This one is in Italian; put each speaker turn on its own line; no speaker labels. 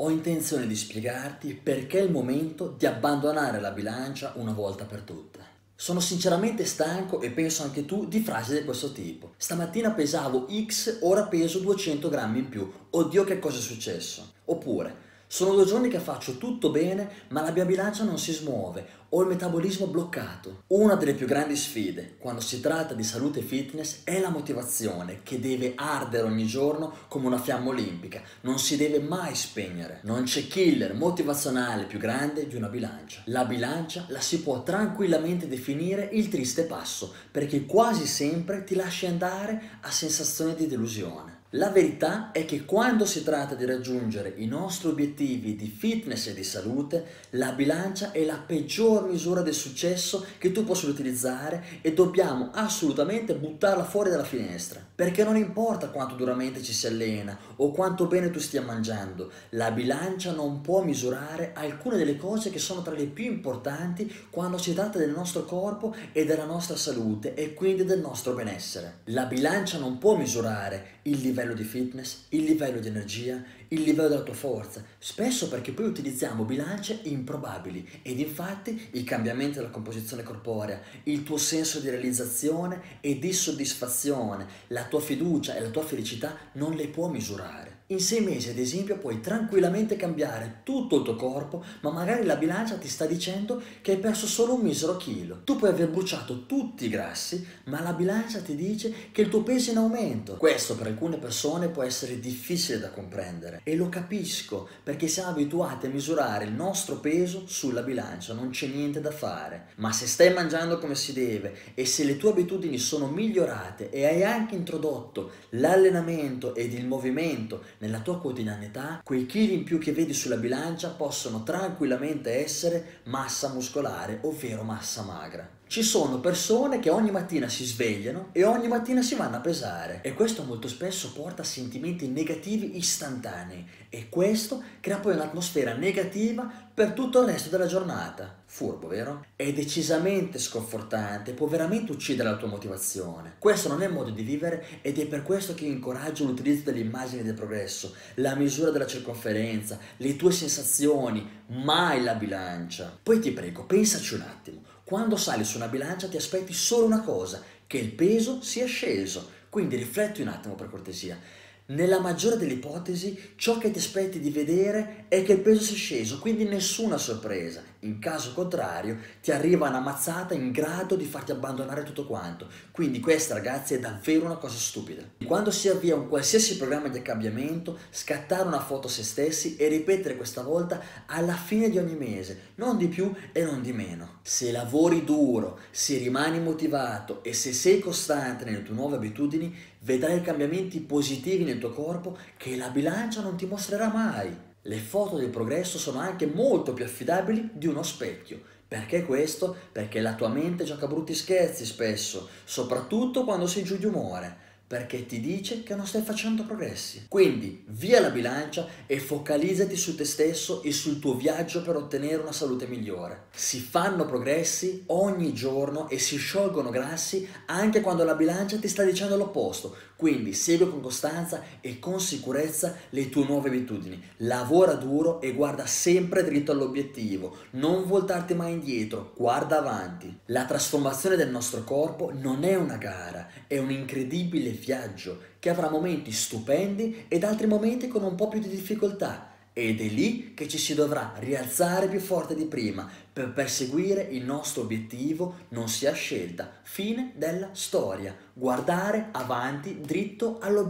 ho intenzione di spiegarti perché è il momento di abbandonare la bilancia una volta per tutte. Sono sinceramente stanco e penso anche tu di frasi di questo tipo. Stamattina pesavo X, ora peso 200 grammi in più. Oddio che cosa è successo? Oppure, sono due giorni che faccio tutto bene, ma la mia bilancia non si smuove, ho il metabolismo bloccato. Una delle più grandi sfide quando si tratta di salute e fitness è la motivazione che deve ardere ogni giorno come una fiamma olimpica, non si deve mai spegnere. Non c'è killer motivazionale più grande di una bilancia. La bilancia la si può tranquillamente definire il triste passo, perché quasi sempre ti lasci andare a sensazioni di delusione. La verità è che quando si tratta di raggiungere i nostri obiettivi di fitness e di salute, la bilancia è la peggior misura del successo che tu possa utilizzare e dobbiamo assolutamente buttarla fuori dalla finestra. Perché non importa quanto duramente ci si allena o quanto bene tu stia mangiando, la bilancia non può misurare alcune delle cose che sono tra le più importanti quando si tratta del nostro corpo e della nostra salute e quindi del nostro benessere. La bilancia non può misurare il livello livello di fitness, il livello di energia, il livello della tua forza, spesso perché poi utilizziamo bilance improbabili ed infatti i cambiamenti della composizione corporea, il tuo senso di realizzazione e di soddisfazione, la tua fiducia e la tua felicità non le può misurare. In sei mesi, ad esempio, puoi tranquillamente cambiare tutto il tuo corpo, ma magari la bilancia ti sta dicendo che hai perso solo un misero chilo. Tu puoi aver bruciato tutti i grassi, ma la bilancia ti dice che il tuo peso è in aumento. Questo per alcune persone può essere difficile da comprendere e lo capisco perché siamo abituati a misurare il nostro peso sulla bilancia, non c'è niente da fare. Ma se stai mangiando come si deve e se le tue abitudini sono migliorate e hai anche introdotto l'allenamento ed il movimento nella tua quotidianità, quei chili in più che vedi sulla bilancia possono tranquillamente essere massa muscolare, ovvero massa magra. Ci sono persone che ogni mattina si svegliano e ogni mattina si vanno a pesare e questo molto spesso porta a sentimenti negativi istantanei e questo crea poi un'atmosfera negativa per tutto il resto della giornata. Furbo, vero? È decisamente sconfortante, può veramente uccidere la tua motivazione. Questo non è il modo di vivere ed è per questo che incoraggio l'utilizzo delle immagini del progresso, la misura della circonferenza, le tue sensazioni, mai la bilancia. Poi ti prego, pensaci un attimo. Quando sali su una bilancia ti aspetti solo una cosa, che il peso sia sceso. Quindi rifletti un attimo per cortesia. Nella maggiore delle ipotesi, ciò che ti aspetti di vedere è che il peso sia sceso, quindi nessuna sorpresa. In caso contrario, ti arriva una mazzata in grado di farti abbandonare tutto quanto. Quindi questa, ragazzi, è davvero una cosa stupida. Quando si avvia un qualsiasi programma di cambiamento, scattare una foto a se stessi e ripetere questa volta alla fine di ogni mese, non di più e non di meno. Se lavori duro, se rimani motivato e se sei costante nelle tue nuove abitudini, vedrai cambiamenti positivi nel tuo corpo che la bilancia non ti mostrerà mai. Le foto del progresso sono anche molto più affidabili di uno specchio. Perché questo? Perché la tua mente gioca brutti scherzi spesso, soprattutto quando sei giù di umore perché ti dice che non stai facendo progressi. Quindi via la bilancia e focalizzati su te stesso e sul tuo viaggio per ottenere una salute migliore. Si fanno progressi ogni giorno e si sciolgono grassi anche quando la bilancia ti sta dicendo l'opposto. Quindi segui con costanza e con sicurezza le tue nuove abitudini. Lavora duro e guarda sempre dritto all'obiettivo. Non voltarti mai indietro, guarda avanti. La trasformazione del nostro corpo non è una gara, è un incredibile viaggio che avrà momenti stupendi ed altri momenti con un po' più di difficoltà. Ed è lì che ci si dovrà rialzare più forte di prima per perseguire il nostro obiettivo, non sia scelta. Fine della storia. Guardare avanti dritto all'obiettivo.